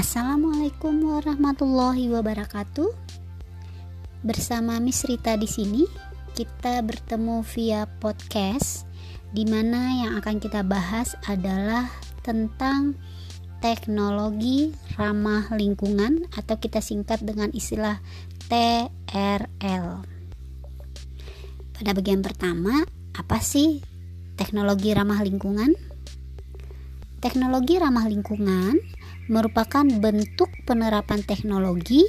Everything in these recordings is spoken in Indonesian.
Assalamualaikum warahmatullahi wabarakatuh. Bersama Miss Rita di sini, kita bertemu via podcast di mana yang akan kita bahas adalah tentang teknologi ramah lingkungan atau kita singkat dengan istilah TRL. Pada bagian pertama, apa sih teknologi ramah lingkungan? Teknologi ramah lingkungan merupakan bentuk penerapan teknologi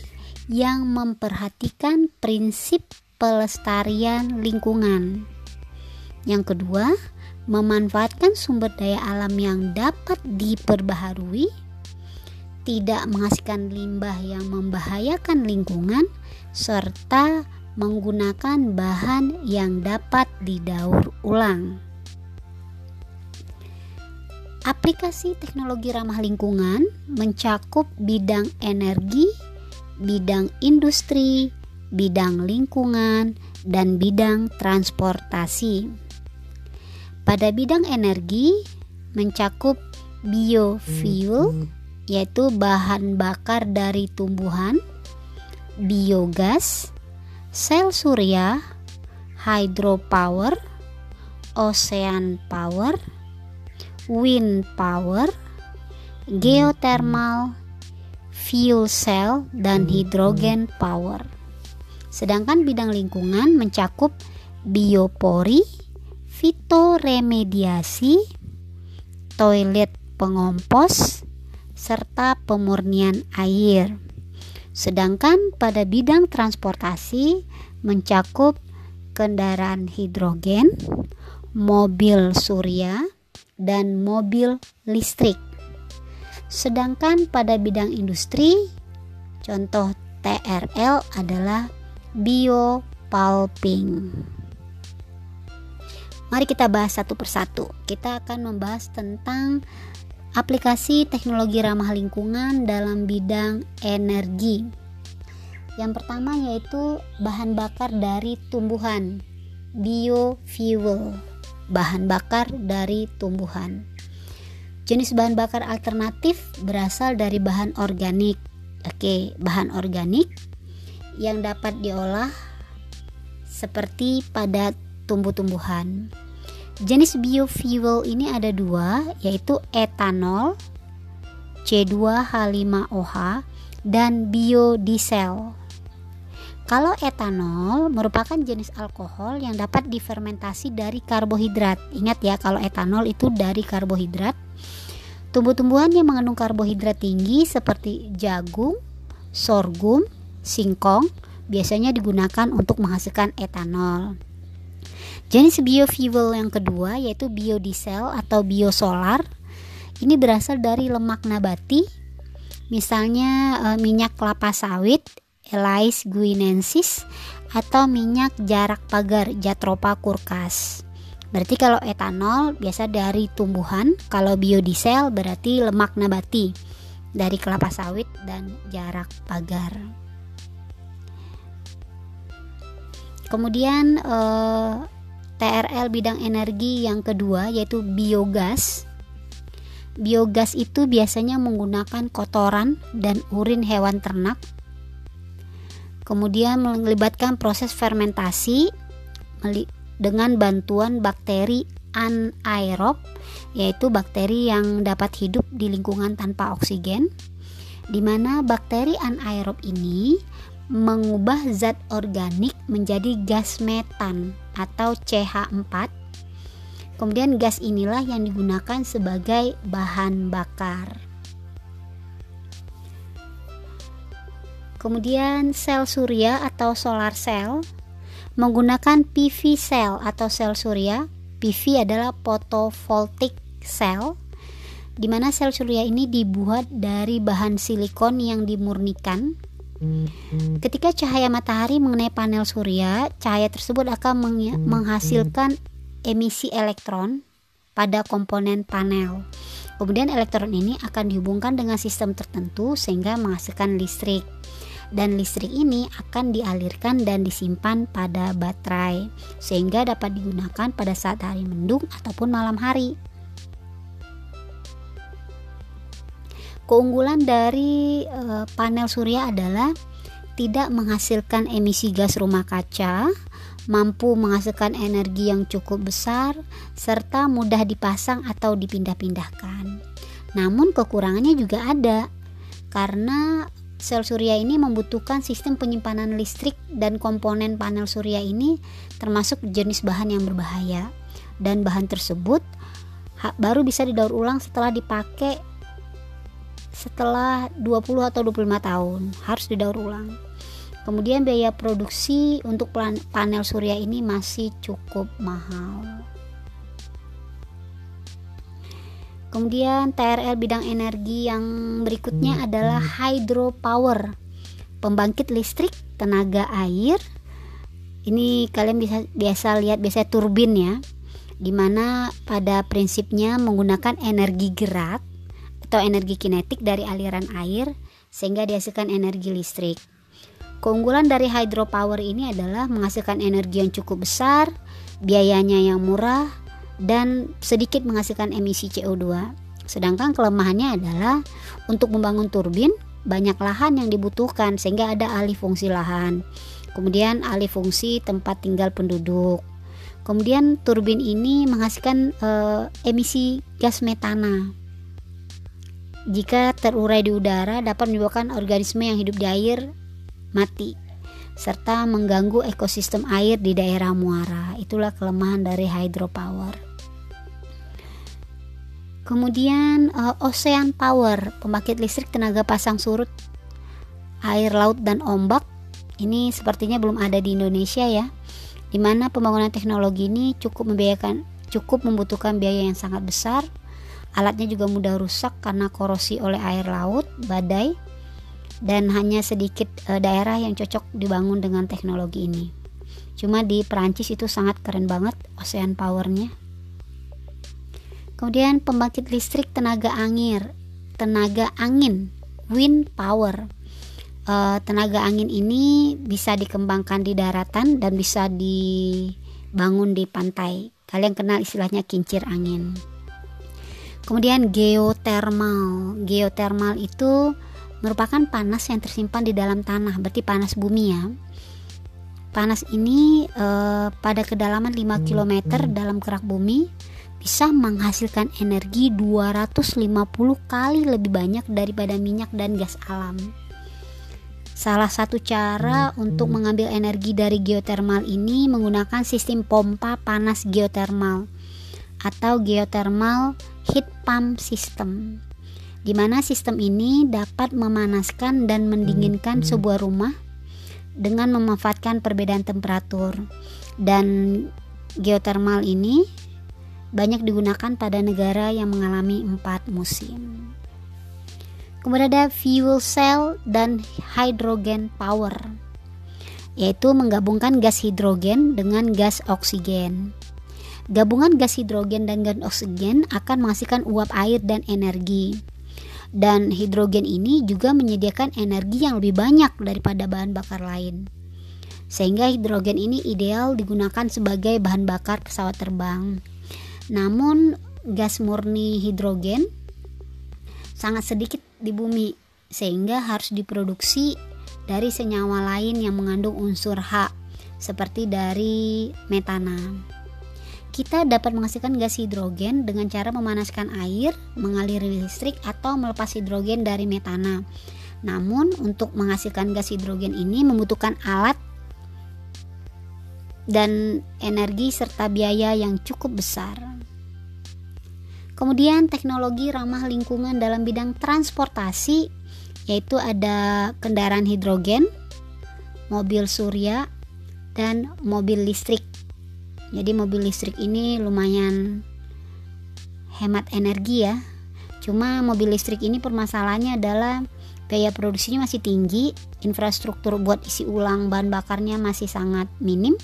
yang memperhatikan prinsip pelestarian lingkungan. Yang kedua, memanfaatkan sumber daya alam yang dapat diperbaharui, tidak menghasilkan limbah yang membahayakan lingkungan, serta menggunakan bahan yang dapat didaur ulang. Aplikasi teknologi ramah lingkungan mencakup bidang energi, bidang industri, bidang lingkungan, dan bidang transportasi. Pada bidang energi mencakup biofuel yaitu bahan bakar dari tumbuhan, biogas, sel surya, hydropower, ocean power, wind power, geothermal, fuel cell, dan hidrogen power. Sedangkan bidang lingkungan mencakup biopori, fitoremediasi, toilet pengompos, serta pemurnian air. Sedangkan pada bidang transportasi mencakup kendaraan hidrogen, mobil surya, dan mobil listrik. Sedangkan pada bidang industri, contoh TRL adalah biopulping. Mari kita bahas satu persatu. Kita akan membahas tentang aplikasi teknologi ramah lingkungan dalam bidang energi. Yang pertama yaitu bahan bakar dari tumbuhan, biofuel bahan bakar dari tumbuhan. Jenis bahan bakar alternatif berasal dari bahan organik. Oke, bahan organik yang dapat diolah seperti pada tumbuh-tumbuhan. Jenis biofuel ini ada dua, yaitu etanol C2H5OH dan biodiesel. Kalau etanol merupakan jenis alkohol yang dapat difermentasi dari karbohidrat. Ingat ya, kalau etanol itu dari karbohidrat. Tumbuh-tumbuhan yang mengandung karbohidrat tinggi seperti jagung, sorghum, singkong biasanya digunakan untuk menghasilkan etanol. Jenis biofuel yang kedua yaitu biodiesel atau biosolar. Ini berasal dari lemak nabati, misalnya e, minyak kelapa sawit, Elais guinensis atau minyak jarak pagar Jatropa curcas. Berarti kalau etanol biasa dari tumbuhan, kalau biodiesel berarti lemak nabati dari kelapa sawit dan jarak pagar. Kemudian eh, TRL bidang energi yang kedua yaitu biogas. Biogas itu biasanya menggunakan kotoran dan urin hewan ternak kemudian melibatkan proses fermentasi dengan bantuan bakteri anaerob yaitu bakteri yang dapat hidup di lingkungan tanpa oksigen di mana bakteri anaerob ini mengubah zat organik menjadi gas metan atau CH4 kemudian gas inilah yang digunakan sebagai bahan bakar Kemudian sel surya atau solar cell menggunakan PV cell atau sel surya. PV adalah photovoltaic cell di mana sel surya ini dibuat dari bahan silikon yang dimurnikan. Ketika cahaya matahari mengenai panel surya, cahaya tersebut akan menghasilkan emisi elektron pada komponen panel. Kemudian elektron ini akan dihubungkan dengan sistem tertentu sehingga menghasilkan listrik dan listrik ini akan dialirkan dan disimpan pada baterai sehingga dapat digunakan pada saat hari mendung ataupun malam hari. keunggulan dari e, panel surya adalah tidak menghasilkan emisi gas rumah kaca, mampu menghasilkan energi yang cukup besar, serta mudah dipasang atau dipindah-pindahkan. Namun kekurangannya juga ada, karena sel surya ini membutuhkan sistem penyimpanan listrik dan komponen panel surya ini termasuk jenis bahan yang berbahaya. Dan bahan tersebut baru bisa didaur ulang setelah dipakai setelah 20 atau 25 tahun. Harus didaur ulang. Kemudian biaya produksi untuk panel surya ini masih cukup mahal kemudian TRL bidang energi yang berikutnya adalah hydropower pembangkit listrik tenaga air ini kalian bisa biasa lihat biasa turbin ya di mana pada prinsipnya menggunakan energi gerak atau energi kinetik dari aliran air sehingga dihasilkan energi listrik. Keunggulan dari hydropower ini adalah menghasilkan energi yang cukup besar, biayanya yang murah, dan sedikit menghasilkan emisi CO2. Sedangkan kelemahannya adalah untuk membangun turbin banyak lahan yang dibutuhkan sehingga ada alih fungsi lahan. Kemudian alih fungsi tempat tinggal penduduk. Kemudian turbin ini menghasilkan e, emisi gas metana jika terurai di udara dapat menyebabkan organisme yang hidup di air mati serta mengganggu ekosistem air di daerah muara. Itulah kelemahan dari hydropower. Kemudian uh, ocean power, pembangkit listrik tenaga pasang surut air laut dan ombak. Ini sepertinya belum ada di Indonesia ya. Di mana pembangunan teknologi ini cukup membiayakan cukup membutuhkan biaya yang sangat besar Alatnya juga mudah rusak karena korosi oleh air laut, badai, dan hanya sedikit e, daerah yang cocok dibangun dengan teknologi ini. Cuma di Perancis itu sangat keren banget ocean powernya. Kemudian pembangkit listrik tenaga angin, tenaga angin, wind power. E, tenaga angin ini bisa dikembangkan di daratan dan bisa dibangun di pantai. Kalian kenal istilahnya kincir angin. Kemudian geotermal. Geotermal itu merupakan panas yang tersimpan di dalam tanah, berarti panas bumi ya. Panas ini eh, pada kedalaman 5 km dalam kerak bumi bisa menghasilkan energi 250 kali lebih banyak daripada minyak dan gas alam. Salah satu cara untuk mengambil energi dari geotermal ini menggunakan sistem pompa panas geotermal atau geothermal heat pump system, di mana sistem ini dapat memanaskan dan mendinginkan sebuah rumah dengan memanfaatkan perbedaan temperatur. Dan geothermal ini banyak digunakan pada negara yang mengalami empat musim. Kemudian ada fuel cell dan hydrogen power, yaitu menggabungkan gas hidrogen dengan gas oksigen. Gabungan gas hidrogen dan gas oksigen akan menghasilkan uap air dan energi. Dan hidrogen ini juga menyediakan energi yang lebih banyak daripada bahan bakar lain. Sehingga hidrogen ini ideal digunakan sebagai bahan bakar pesawat terbang. Namun gas murni hidrogen sangat sedikit di bumi sehingga harus diproduksi dari senyawa lain yang mengandung unsur H seperti dari metana. Kita dapat menghasilkan gas hidrogen dengan cara memanaskan air, mengaliri listrik, atau melepas hidrogen dari metana. Namun, untuk menghasilkan gas hidrogen ini membutuhkan alat dan energi serta biaya yang cukup besar. Kemudian, teknologi ramah lingkungan dalam bidang transportasi, yaitu ada kendaraan hidrogen, mobil surya, dan mobil listrik. Jadi mobil listrik ini lumayan hemat energi ya. Cuma mobil listrik ini permasalahannya adalah biaya produksinya masih tinggi infrastruktur buat isi ulang bahan bakarnya masih sangat minim.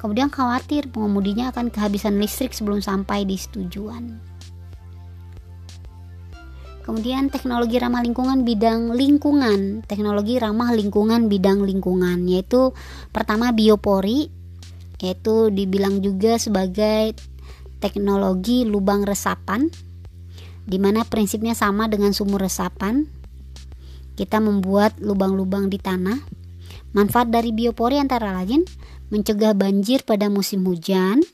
Kemudian khawatir pengemudinya akan kehabisan listrik sebelum sampai di tujuan Kemudian teknologi ramah lingkungan bidang lingkungan, teknologi ramah lingkungan bidang lingkungan yaitu pertama biopori yaitu dibilang juga sebagai teknologi lubang resapan di mana prinsipnya sama dengan sumur resapan. Kita membuat lubang-lubang di tanah. Manfaat dari biopori antara lain mencegah banjir pada musim hujan,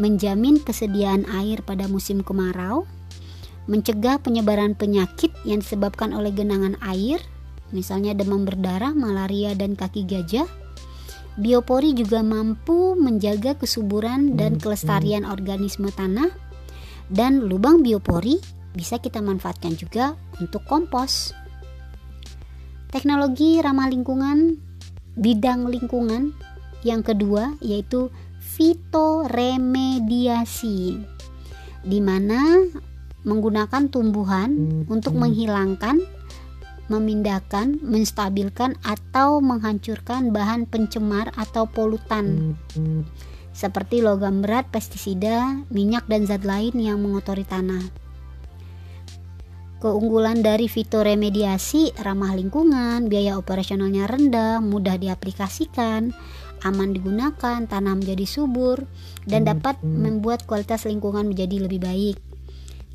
menjamin kesediaan air pada musim kemarau, mencegah penyebaran penyakit yang disebabkan oleh genangan air, misalnya demam berdarah, malaria, dan kaki gajah. Biopori juga mampu menjaga kesuburan dan kelestarian organisme tanah, dan lubang biopori bisa kita manfaatkan juga untuk kompos. Teknologi ramah lingkungan, bidang lingkungan yang kedua yaitu fitoremediasi di mana menggunakan tumbuhan untuk menghilangkan, memindahkan, menstabilkan atau menghancurkan bahan pencemar atau polutan. Seperti logam berat, pestisida, minyak dan zat lain yang mengotori tanah. Keunggulan dari fitoremediasi ramah lingkungan, biaya operasionalnya rendah, mudah diaplikasikan, aman digunakan, tanah menjadi subur, dan dapat membuat kualitas lingkungan menjadi lebih baik.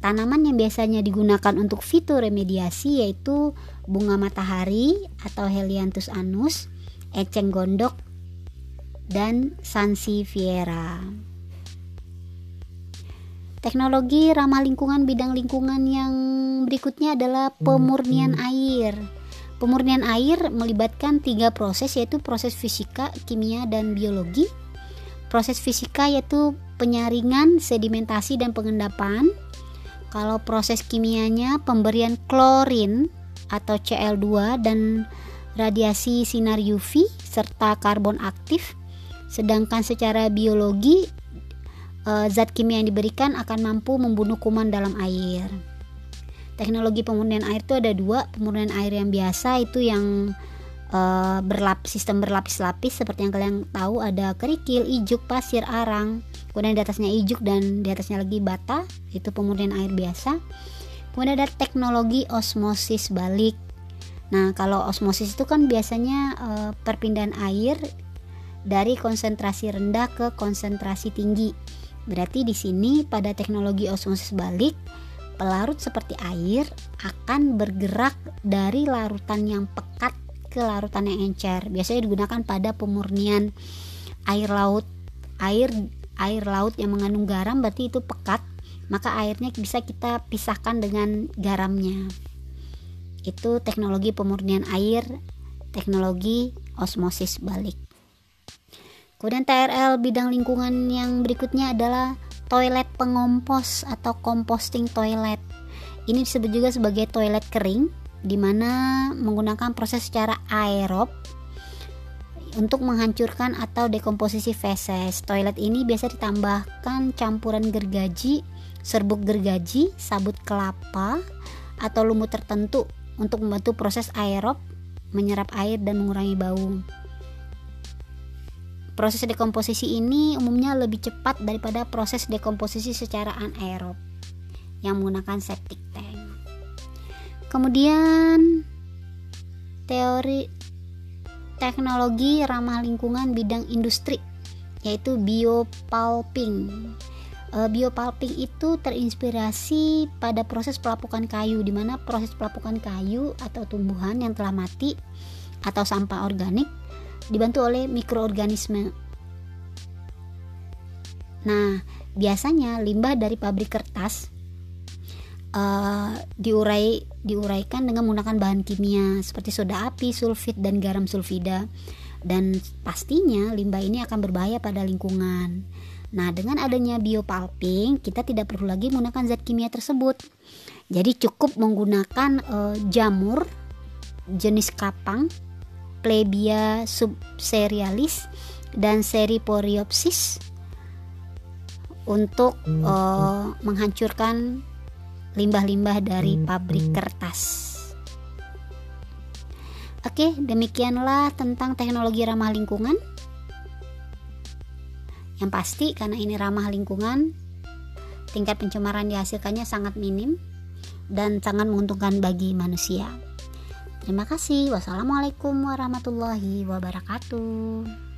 Tanaman yang biasanya digunakan untuk fitoremediasi yaitu bunga matahari atau Helianthus anus, eceng gondok, dan Sansevieria. Teknologi ramah lingkungan bidang lingkungan yang berikutnya adalah pemurnian air. Pemurnian air melibatkan tiga proses yaitu proses fisika, kimia, dan biologi. Proses fisika yaitu penyaringan, sedimentasi, dan pengendapan. Kalau proses kimianya pemberian klorin atau Cl2 dan radiasi sinar UV serta karbon aktif. Sedangkan secara biologi uh, zat kimia yang diberikan akan mampu membunuh kuman dalam air. Teknologi pemurnian air itu ada dua, pemurnian air yang biasa itu yang uh, berlap sistem berlapis-lapis seperti yang kalian tahu ada kerikil, ijuk, pasir, arang. Kemudian di atasnya ijuk dan di atasnya lagi bata, itu pemurnian air biasa. Kemudian ada teknologi osmosis balik. Nah, kalau osmosis itu kan biasanya uh, perpindahan air dari konsentrasi rendah ke konsentrasi tinggi Berarti di sini pada teknologi osmosis balik, pelarut seperti air akan bergerak dari larutan yang pekat ke larutan yang encer. Biasanya digunakan pada pemurnian air laut. Air air laut yang mengandung garam berarti itu pekat, maka airnya bisa kita pisahkan dengan garamnya. Itu teknologi pemurnian air, teknologi osmosis balik. Kemudian TRL bidang lingkungan yang berikutnya adalah toilet pengompos atau composting toilet. Ini disebut juga sebagai toilet kering di mana menggunakan proses secara aerob untuk menghancurkan atau dekomposisi feses. Toilet ini biasa ditambahkan campuran gergaji, serbuk gergaji, sabut kelapa, atau lumut tertentu untuk membantu proses aerob menyerap air dan mengurangi bau. Proses dekomposisi ini umumnya lebih cepat daripada proses dekomposisi secara anaerob yang menggunakan septic tank. Kemudian teori teknologi ramah lingkungan bidang industri yaitu biopulping. E, biopulping itu terinspirasi pada proses pelapukan kayu di mana proses pelapukan kayu atau tumbuhan yang telah mati atau sampah organik dibantu oleh mikroorganisme. Nah, biasanya limbah dari pabrik kertas uh, diurai diuraikan dengan menggunakan bahan kimia seperti soda api, sulfit dan garam sulfida. Dan pastinya limbah ini akan berbahaya pada lingkungan. Nah, dengan adanya biopulping, kita tidak perlu lagi menggunakan zat kimia tersebut. Jadi cukup menggunakan uh, jamur jenis kapang Plebia subserialis dan Seriporiopsis untuk uh, menghancurkan limbah-limbah dari pabrik kertas. Oke, demikianlah tentang teknologi ramah lingkungan. Yang pasti karena ini ramah lingkungan, tingkat pencemaran dihasilkannya sangat minim dan sangat menguntungkan bagi manusia. Terima kasih. Wassalamualaikum warahmatullahi wabarakatuh.